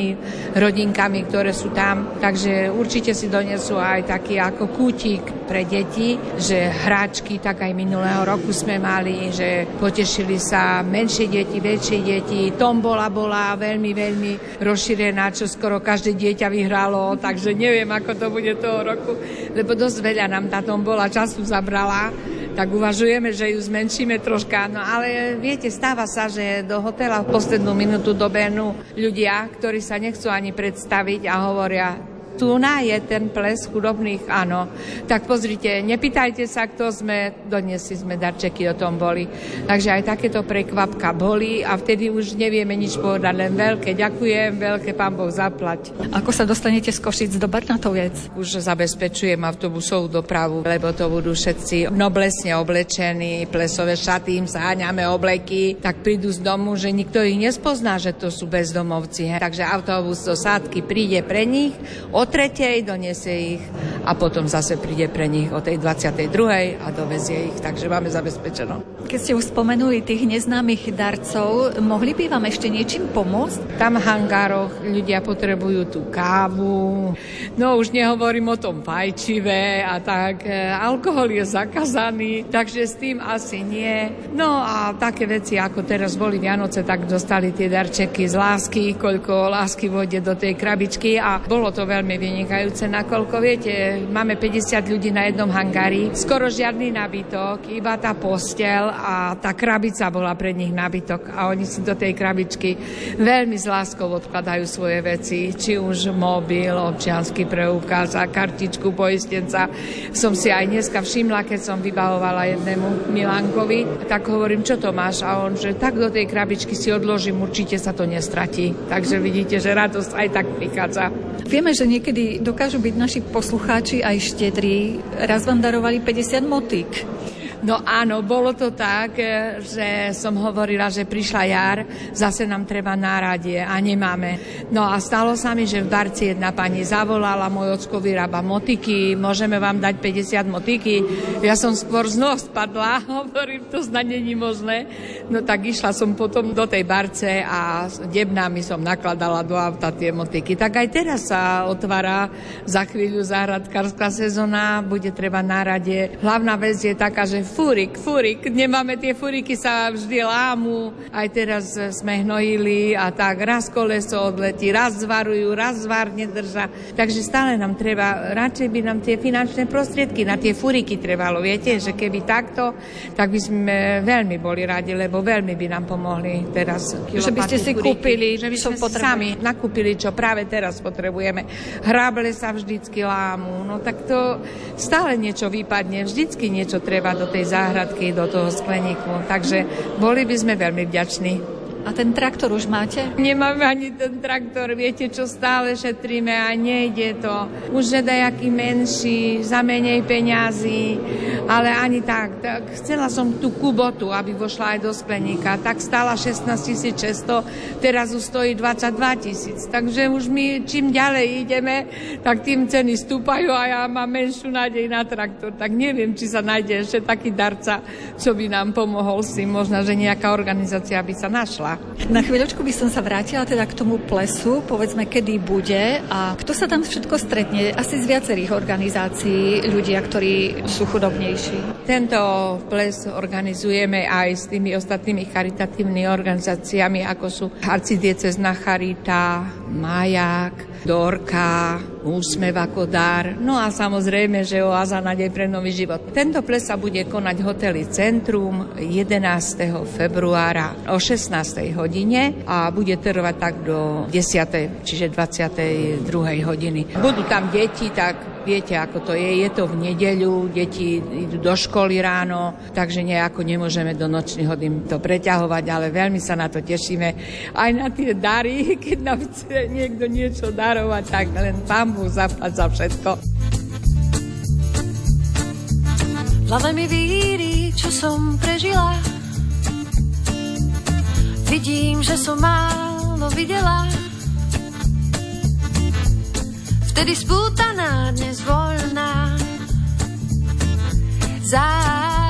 Speaker 10: rodinkami, ktoré sú tam. Takže určite si donesú aj taký ako kúti košík pre deti, že hráčky, tak aj minulého roku sme mali, že potešili sa menšie deti, väčšie deti. Tombola bola veľmi, veľmi rozšírená, čo skoro každé dieťa vyhralo, takže neviem, ako to bude toho roku, lebo dosť veľa nám tá tombola času zabrala tak uvažujeme, že ju zmenšíme troška. No ale viete, stáva sa, že do hotela v poslednú minútu dobenú ľudia, ktorí sa nechcú ani predstaviť a hovoria, tu na je ten ples chudobných, áno. Tak pozrite, nepýtajte sa, kto sme, doniesli sme darčeky, o tom boli. Takže aj takéto prekvapka boli a vtedy už nevieme nič povedať, len veľké ďakujem, veľké pán Boh zaplať.
Speaker 6: Ako sa dostanete z Košic do Barnatoviec?
Speaker 10: Už zabezpečujem autobusovú dopravu, lebo to budú všetci noblesne oblečení, plesové šaty, im zaháňame obleky, tak prídu z domu, že nikto ich nespozná, že to sú bezdomovci. He. Takže autobus do sádky príde pre nich, o tretej, doniesie ich a potom zase príde pre nich o tej 22. a dovezie ich, takže máme zabezpečeno.
Speaker 6: Keď ste už spomenuli tých neznámych darcov, mohli by vám ešte niečím pomôcť?
Speaker 10: Tam v hangároch ľudia potrebujú tú kávu, no už nehovorím o tom fajčive a tak, e, alkohol je zakázaný, takže s tým asi nie. No a také veci, ako teraz boli Vianoce, tak dostali tie darčeky z lásky, koľko lásky vode do tej krabičky a bolo to veľmi vynikajúce, nakoľko viete, máme 50 ľudí na jednom hangári, skoro žiadny nabytok, iba tá postel a tá krabica bola pre nich nabytok a oni si do tej krabičky veľmi s láskou odkladajú svoje veci, či už mobil, občiansky preukaz a kartičku poistenca. Som si aj dneska všimla, keď som vybavovala jednému Milankovi, tak hovorím, čo to máš? A on, že tak do tej krabičky si odložím, určite sa to nestratí. Takže vidíte, že radosť aj tak prichádza.
Speaker 6: Vieme, že niekedy dokážu byť naši poslucháči aj štedrí. Raz vám darovali 50 motík.
Speaker 10: No áno, bolo to tak, e, že som hovorila, že prišla jar, zase nám treba náradie a nemáme. No a stalo sa mi, že v Barci jedna pani zavolala, môj ocko vyrába motiky, môžeme vám dať 50 motiky. Ja som skôr z noh spadla, hovorím, to snad není možné. No tak išla som potom do tej Barce a debnami som nakladala do auta tie motiky. Tak aj teraz sa otvára za chvíľu záhradkárska sezóna, bude treba nárade. Hlavná vec je taká, že fúrik, fúrik. Nemáme tie fúriky, sa vždy lámu. Aj teraz sme hnojili a tak raz koleso odletí, raz zvarujú, raz zvar nedrža. Takže stále nám treba, radšej by nám tie finančné prostriedky na tie fúriky trebalo. Viete, že keby takto, tak by sme veľmi boli radi, lebo veľmi by nám pomohli teraz.
Speaker 6: Že by ste si fúriky. kúpili,
Speaker 10: že by sme sami nakúpili, čo práve teraz potrebujeme. Hrable sa vždycky lámu, no tak to stále niečo vypadne, vždycky niečo treba do tej záhradky, do toho skleníku. Takže boli by sme veľmi vďační.
Speaker 6: A ten traktor už máte?
Speaker 10: Nemáme ani ten traktor, viete čo, stále šetríme a nejde to. Už je dajaký menší, za menej peňazí, ale ani tak. tak. Chcela som tú kubotu, aby vošla aj do skleníka. Tak stála 16 600, teraz už stojí 22 tisíc. Takže už my čím ďalej ideme, tak tým ceny stúpajú a ja mám menšiu nádej na traktor. Tak neviem, či sa nájde ešte taký darca, čo by nám pomohol si. Možno, že nejaká organizácia by sa našla.
Speaker 6: Na chvíľočku by som sa vrátila teda k tomu plesu, povedzme, kedy bude a kto sa tam všetko stretne? Asi z viacerých organizácií ľudia, ktorí sú chudobnejší.
Speaker 10: Tento ples organizujeme aj s tými ostatnými charitatívnymi organizáciami, ako sú Arcidiecezna Charita, Maják, Dorka, Úsmev ako dar, no a samozrejme, že oáza nádej pre nový život. Tento ples sa bude konať v hoteli Centrum 11. februára o 16. hodine a bude trvať tak do 10. čiže 22. hodiny. Budú tam deti, tak Viete, ako to je. Je to v nedeľu, deti idú do školy ráno, takže nejako nemôžeme do nočných hodín to preťahovať, ale veľmi sa na to tešíme. Aj na tie dary, keď nám chce niekto niečo darovať, tak len pán Boh zaplať za všetko.
Speaker 11: Hlave mi víri, čo som prežila. Vidím, že som málo videla Vtedy spútaná, dnes voľná, zážitkom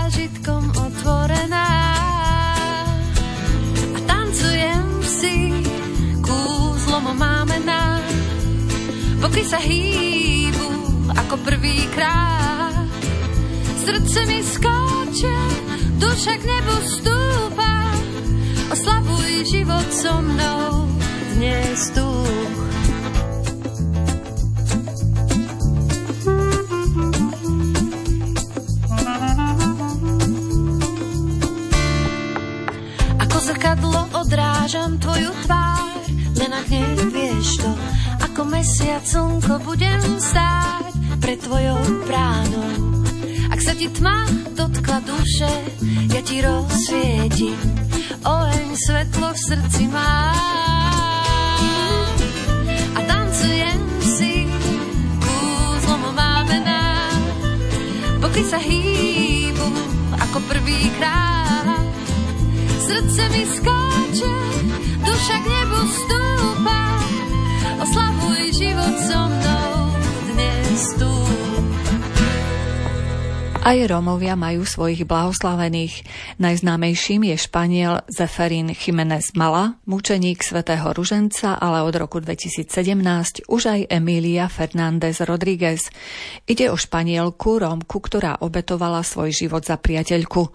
Speaker 11: sa hýbu ako prvýkrát. Srdce mi skáče, duša k nebu stúpa, oslavuj život so mnou dnes tu. zrkadlo odrážam tvoju tvár, len ak ako mesiac slnko budem stáť pred tvojou bránou. Ak sa ti tma dotkla duše, ja ti rozsvietim, oheň svetlo v srdci má. A tancujem si, kúzlom máme nám, boky sa hýbu ako prvýkrát Srdce mi skáče, duša k nebu stúpa, oslavuj život so mnou dnes tu.
Speaker 1: Aj Rómovia majú svojich blahoslavených. Najznámejším je Španiel Zeferín Jiménez Mala, mučeník svätého Ruženca, ale od roku 2017 už aj Emília Fernández Rodríguez. Ide o Španielku Rómku, ktorá obetovala svoj život za priateľku.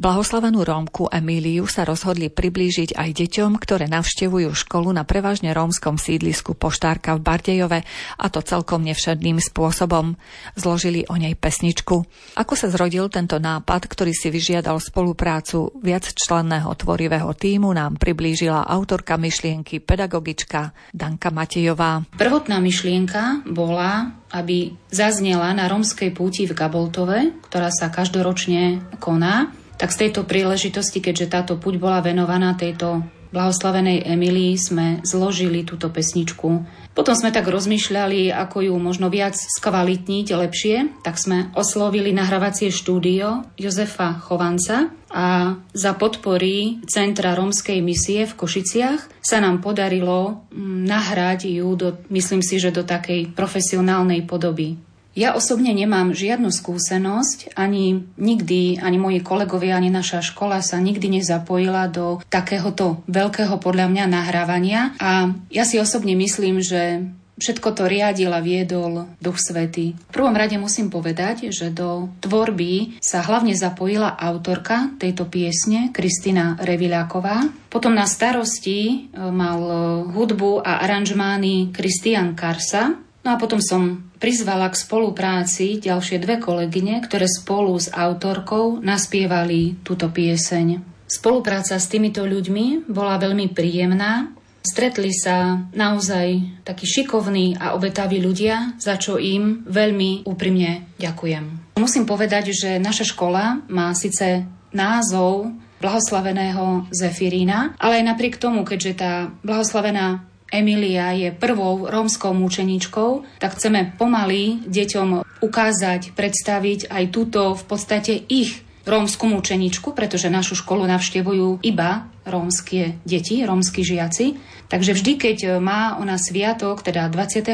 Speaker 1: Blahoslavenú Rómku Emíliu sa rozhodli priblížiť aj deťom, ktoré navštevujú školu na prevažne rómskom sídlisku Poštárka v Bardejove a to celkom nevšedným spôsobom. Zložili o nej pesničku. Ako ako sa zrodil tento nápad, ktorý si vyžiadal spoluprácu viacčlenného tvorivého týmu, nám priblížila autorka myšlienky pedagogička Danka Matejová.
Speaker 12: Prvotná myšlienka bola, aby zaznela na romskej púti v Gaboltove, ktorá sa každoročne koná. Tak z tejto príležitosti, keďže táto puť bola venovaná tejto blahoslavenej Emilii, sme zložili túto pesničku potom sme tak rozmýšľali, ako ju možno viac skvalitniť lepšie, tak sme oslovili nahrávacie štúdio Jozefa Chovanca a za podpory Centra rómskej misie v Košiciach sa nám podarilo mm, nahrať ju, do, myslím si, že do takej profesionálnej podoby. Ja osobne nemám žiadnu skúsenosť, ani nikdy, ani moji kolegovia, ani naša škola sa nikdy nezapojila do takéhoto veľkého podľa mňa nahrávania. A ja si osobne myslím, že všetko to riadil a viedol Duch Svetý. V prvom rade musím povedať, že do tvorby sa hlavne zapojila autorka tejto piesne, Kristina Reviláková. Potom na starosti e, mal hudbu a aranžmány Kristian Karsa, No a potom som prizvala k spolupráci ďalšie dve kolegyne, ktoré spolu s autorkou naspievali túto pieseň. Spolupráca s týmito ľuďmi bola veľmi príjemná. Stretli sa naozaj takí šikovní a obetaví ľudia, za čo im veľmi úprimne ďakujem. Musím povedať, že naša škola má síce názov blahoslaveného Zefirína, ale aj napriek tomu, keďže tá blahoslavená Emilia je prvou rómskou mučeničkou, tak chceme pomaly deťom ukázať, predstaviť aj túto v podstate ich rómsku mučeničku, pretože našu školu navštevujú iba rómske deti, rómsky žiaci. Takže vždy, keď má ona sviatok, teda 25.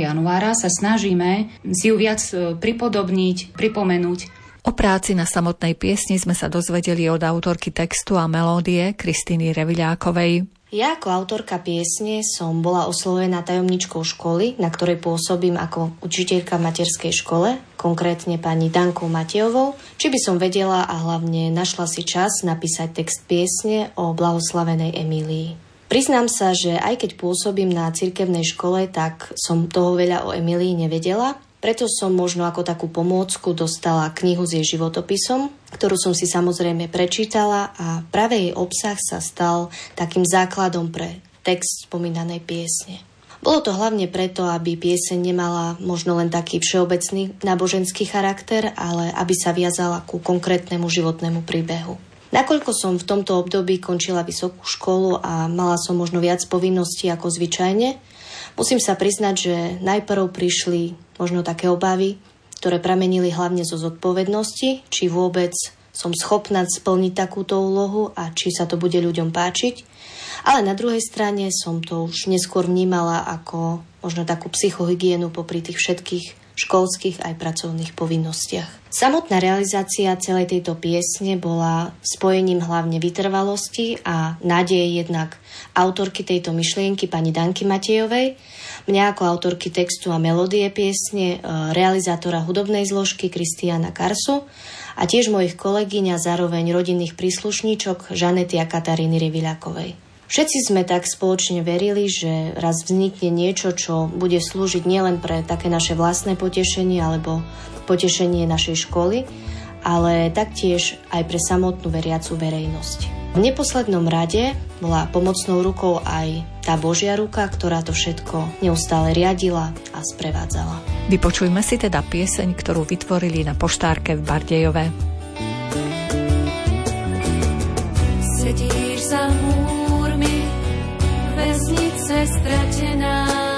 Speaker 12: januára, sa snažíme si ju viac e, pripodobniť, pripomenúť.
Speaker 1: O práci na samotnej piesni sme sa dozvedeli od autorky textu a melódie Kristýny Reviľákovej.
Speaker 13: Ja ako autorka piesne som bola oslovená tajomničkou školy, na ktorej pôsobím ako učiteľka v materskej škole, konkrétne pani Dankou Matejovou, či by som vedela a hlavne našla si čas napísať text piesne o blahoslavenej Emílii. Priznám sa, že aj keď pôsobím na cirkevnej škole, tak som toho veľa o Emílii nevedela preto som možno ako takú pomôcku dostala knihu s jej životopisom, ktorú som si samozrejme prečítala a práve jej obsah sa stal takým základom pre text spomínanej piesne. Bolo to hlavne preto, aby pieseň nemala možno len taký všeobecný náboženský charakter, ale aby sa viazala ku konkrétnemu životnému príbehu. Nakoľko som v tomto období končila vysokú školu a mala som možno viac povinností ako zvyčajne, musím sa priznať, že najprv prišli možno také obavy, ktoré pramenili hlavne zo zodpovednosti, či vôbec som schopná splniť takúto úlohu a či sa to bude ľuďom páčiť. Ale na druhej strane som to už neskôr vnímala ako možno takú psychohygienu popri tých všetkých školských aj pracovných povinnostiach. Samotná realizácia celej tejto piesne bola spojením hlavne vytrvalosti a nádeje jednak autorky tejto myšlienky pani Danky Matejovej, mňa ako autorky textu a melódie piesne, e, realizátora hudobnej zložky Kristiana Karsu a tiež mojich kolegyň a zároveň rodinných príslušníčok Žanety a Kataríny Riviľakovej. Všetci sme tak spoločne verili, že raz vznikne niečo, čo bude slúžiť nielen pre také naše vlastné potešenie alebo potešenie našej školy, ale taktiež aj pre samotnú veriacu verejnosť. V neposlednom rade bola pomocnou rukou aj tá Božia ruka, ktorá to všetko neustále riadila a sprevádzala.
Speaker 1: Vypočujme si teda pieseň, ktorú vytvorili na poštárke v Bardejove.
Speaker 11: Sedíš za múrmi, väznice stratená,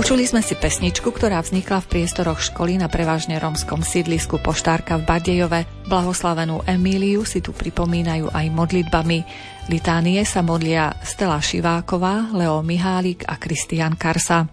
Speaker 1: Vypočuli sme si pesničku, ktorá vznikla v priestoroch školy na prevažne romskom sídlisku Poštárka v Bardejove. Blahoslavenú Emíliu si tu pripomínajú aj modlitbami. Litánie sa modlia Stela Šiváková, Leo Mihálik a Kristian Karsa.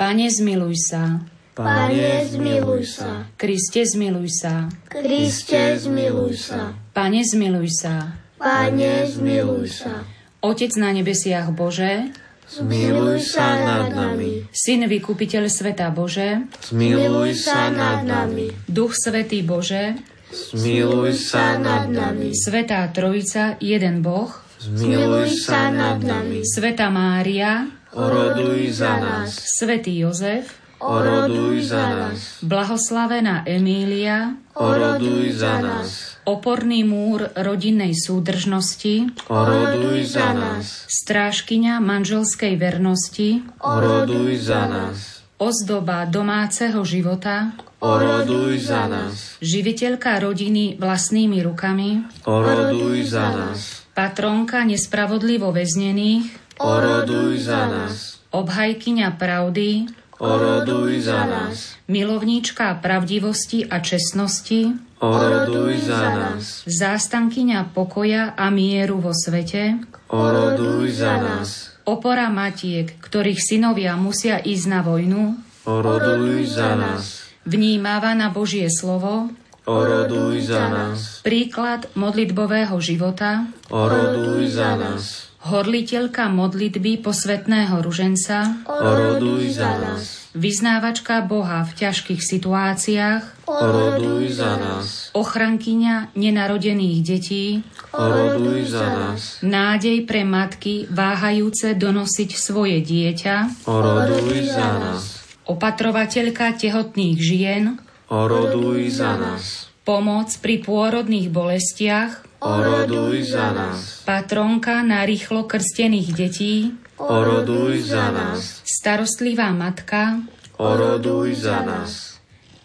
Speaker 12: Pane, zmiluj sa.
Speaker 14: Pane, zmiluj sa.
Speaker 12: Kriste, zmiluj sa.
Speaker 14: Kriste, zmiluj sa.
Speaker 12: Pane, zmiluj sa.
Speaker 14: Pane, zmiluj sa.
Speaker 12: Otec na nebesiach Bože,
Speaker 14: Zmiluj sa nad nami.
Speaker 12: Syn vykupiteľ sveta Bože,
Speaker 14: Zmiluj sa nad nami.
Speaker 12: Duch Svetý Bože,
Speaker 14: Zmiluj sa nad nami.
Speaker 12: Svetá Trojica, jeden Boh,
Speaker 14: Zmiluj sa nad nami.
Speaker 12: Sveta Mária,
Speaker 14: Oroduj za nás.
Speaker 12: Svetý Jozef,
Speaker 14: Oroduj za nás.
Speaker 12: Blahoslavená Emília,
Speaker 14: Oroduj za nás.
Speaker 12: Oporný múr rodinnej súdržnosti,
Speaker 14: Oroduj za nás.
Speaker 12: strážkyňa manželskej vernosti,
Speaker 14: Oroduj za nás.
Speaker 12: ozdoba domáceho života,
Speaker 14: Oroduj za nás.
Speaker 12: živiteľka rodiny vlastnými rukami,
Speaker 14: Oroduj za nás.
Speaker 12: patronka nespravodlivo väznených,
Speaker 14: Oroduj za nás.
Speaker 12: obhajkyňa pravdy,
Speaker 14: Oroduj za nás.
Speaker 12: milovníčka pravdivosti a čestnosti,
Speaker 14: Oroduj za nás.
Speaker 12: zástankyňa pokoja a mieru vo svete,
Speaker 14: Oroduj za nás.
Speaker 12: opora matiek, ktorých synovia musia ísť na vojnu,
Speaker 14: Oroduj za nás.
Speaker 12: vnímáva na Božie slovo,
Speaker 14: Oroduj za nás.
Speaker 12: príklad modlitbového života,
Speaker 14: Oroduj za nás.
Speaker 12: Horliteľka modlitby posvetného ruženca,
Speaker 14: Oroduj za nás.
Speaker 12: vyznávačka Boha v ťažkých situáciách,
Speaker 14: Oroduj za nás.
Speaker 12: ochrankyňa nenarodených detí,
Speaker 14: Oroduj za nás.
Speaker 12: nádej pre matky váhajúce donosiť svoje dieťa,
Speaker 14: Oroduj za nás.
Speaker 12: opatrovateľka tehotných žien,
Speaker 14: Oroduj za nás.
Speaker 12: pomoc pri pôrodných bolestiach,
Speaker 14: Oroduj za nás.
Speaker 12: patronka na rýchlo krstených detí,
Speaker 14: Oroduj za nás.
Speaker 12: starostlivá matka,
Speaker 14: Oroduj za nás.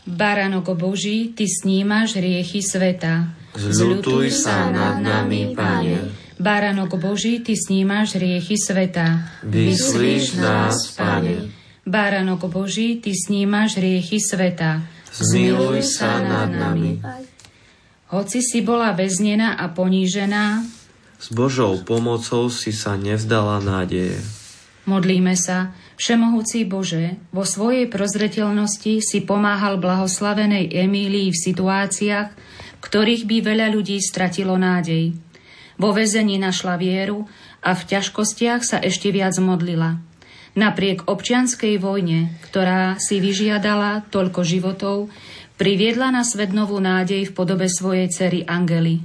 Speaker 12: Baranok Boží, Ty snímaš riechy sveta.
Speaker 14: Zľutuj sa nad nami, Pane.
Speaker 12: Baranok Boží, Ty snímaš riechy sveta.
Speaker 14: Vyslíš nás, Pane.
Speaker 12: Baranok Boží, Ty snímaš riechy sveta.
Speaker 14: Zmiluj sa nad nami.
Speaker 12: Hoci si bola väznená a ponížená,
Speaker 15: S Božou pomocou si sa nevzdala nádeje.
Speaker 12: modlíme sa, Všemohúci Bože, vo svojej prozreteľnosti si pomáhal blahoslavenej Emílii v situáciách, v ktorých by veľa ľudí stratilo nádej. Vo väzení našla vieru a v ťažkostiach sa ešte viac modlila. Napriek občianskej vojne, ktorá si vyžiadala toľko životov, priviedla na svet novú nádej v podobe svojej cery Angely.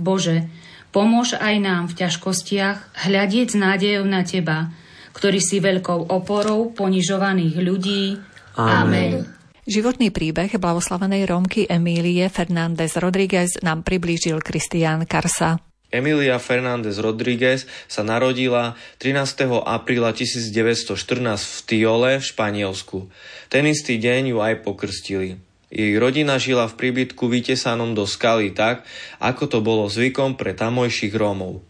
Speaker 12: Bože, pomôž aj nám v ťažkostiach hľadieť s nádejou na Teba, ktorý si veľkou oporou ponižovaných ľudí. Amen.
Speaker 1: Životný príbeh blahoslavenej Rómky Emílie Fernández Rodríguez nám priblížil Kristián Karsa.
Speaker 15: Emilia Fernández Rodríguez sa narodila 13. apríla 1914 v Tiole v Španielsku. Ten istý deň ju aj pokrstili. Jej rodina žila v príbytku vytesanom do skaly tak, ako to bolo zvykom pre tamojších Rómov.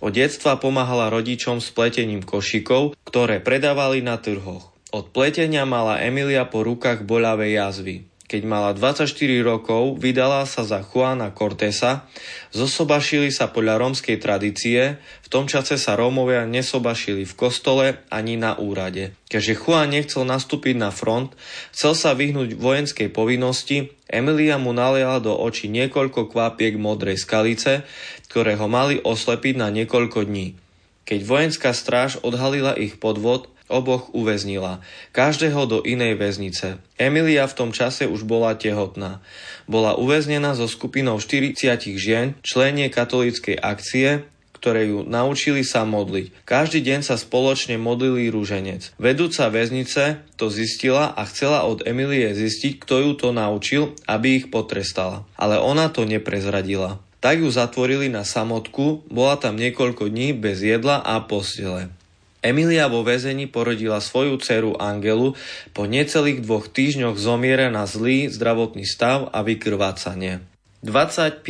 Speaker 15: Od detstva pomáhala rodičom s pletením košikov, ktoré predávali na trhoch. Od pletenia mala Emilia po rukách boľavé jazvy. Keď mala 24 rokov, vydala sa za Juana Cortesa, zosobašili sa podľa rómskej tradície, v tom čase sa Rómovia nesobašili v kostole ani na úrade. Keďže Juan nechcel nastúpiť na front, chcel sa vyhnúť vojenskej povinnosti, Emilia mu naliala do očí niekoľko kvápiek modrej skalice, ktoré ho mali oslepiť na niekoľko dní. Keď vojenská stráž odhalila ich podvod, oboch uväznila, každého do inej väznice. Emilia v tom čase už bola tehotná. Bola uväznená so skupinou 40 žien, členie katolíckej akcie, ktoré ju naučili sa modliť. Každý deň sa spoločne modlili rúženec. Vedúca väznice to zistila a chcela od Emilie zistiť, kto ju to naučil, aby ich potrestala. Ale ona to neprezradila. Tak ju zatvorili na samotku, bola tam niekoľko dní bez jedla a postele. Emilia vo väzení porodila svoju dceru Angelu, po necelých dvoch týždňoch zomiera na zlý zdravotný stav a vykrvácanie. 25.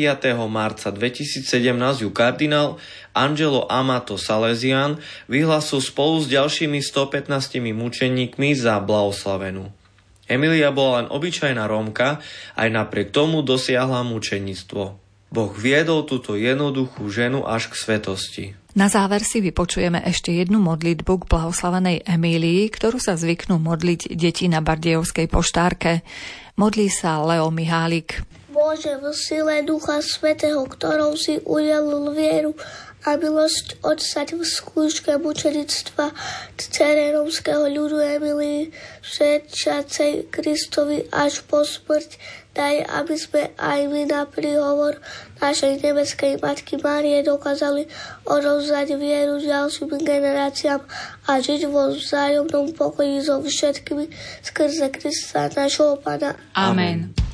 Speaker 15: marca 2017 ju kardinál Angelo Amato Salesian vyhlasil spolu s ďalšími 115 mučeníkmi za blahoslavenú. Emilia bola len obyčajná Rómka, aj napriek tomu dosiahla mučenictvo. Boh viedol túto jednoduchú ženu až k svetosti.
Speaker 9: Na záver si vypočujeme ešte jednu modlitbu k blahoslavenej Emílii, ktorú sa zvyknú modliť deti na Bardejovskej poštárke. Modlí sa Leo Mihálik.
Speaker 14: Bože, v sile Ducha Svetého, ktorou si udelil vieru a milosť odsať v skúške mučenictva cere rómskeho ľudu Emilii, všetčacej Kristovi až po smrť, daj, aby sme aj my na príhovor našej nebeskej Matky Márie dokázali odovzdať vieru ďalším generáciám a žiť vo vzájomnom pokoji so všetkými skrze Krista, našho Pána.
Speaker 9: Amen. Amen.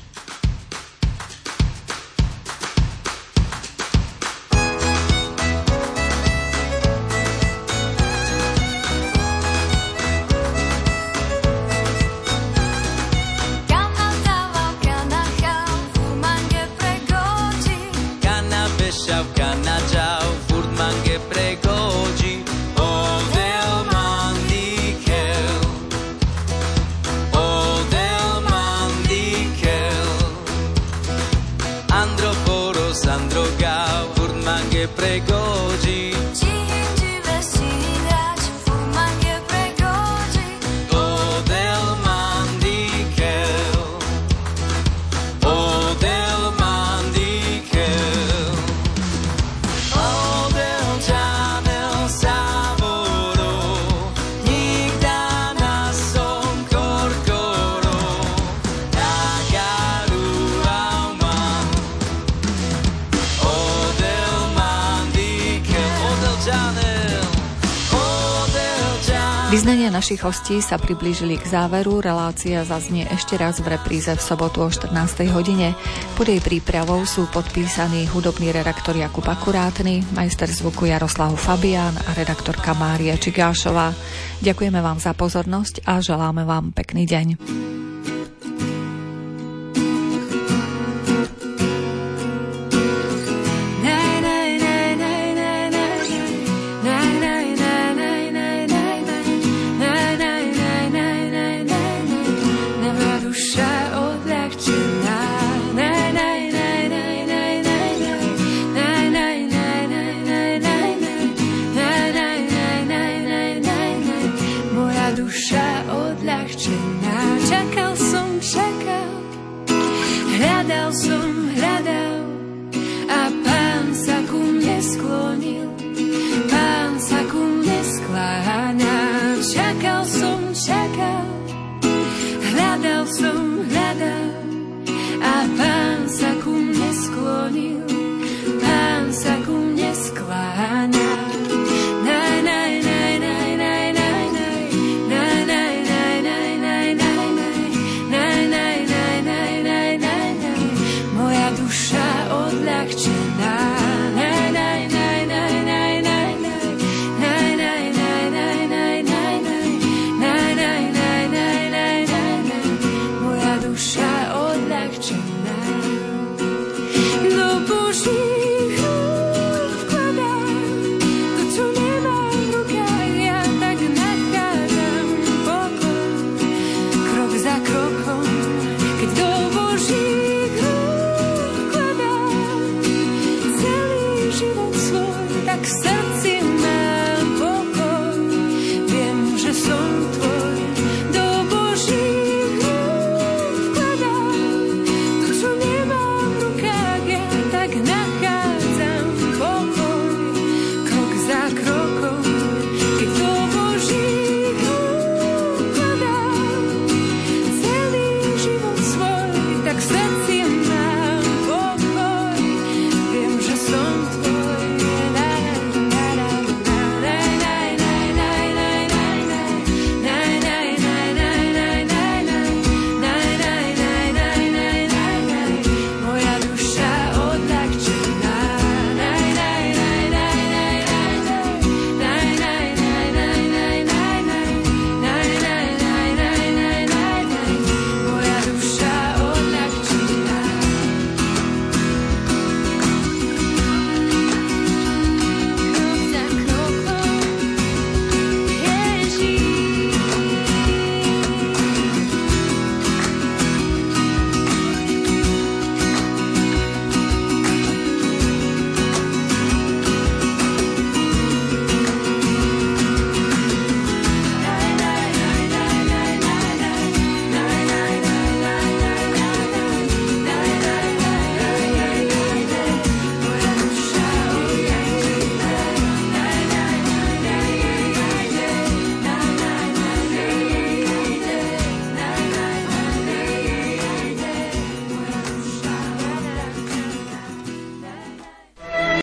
Speaker 9: Vyznania našich hostí sa priblížili k záveru. Relácia zaznie ešte raz v repríze v sobotu o 14. hodine. Pod jej prípravou sú podpísaní hudobný redaktor Jakub Akurátny, majster zvuku Jaroslav Fabián a redaktorka Mária Čigášová. Ďakujeme vám za pozornosť a želáme vám pekný deň.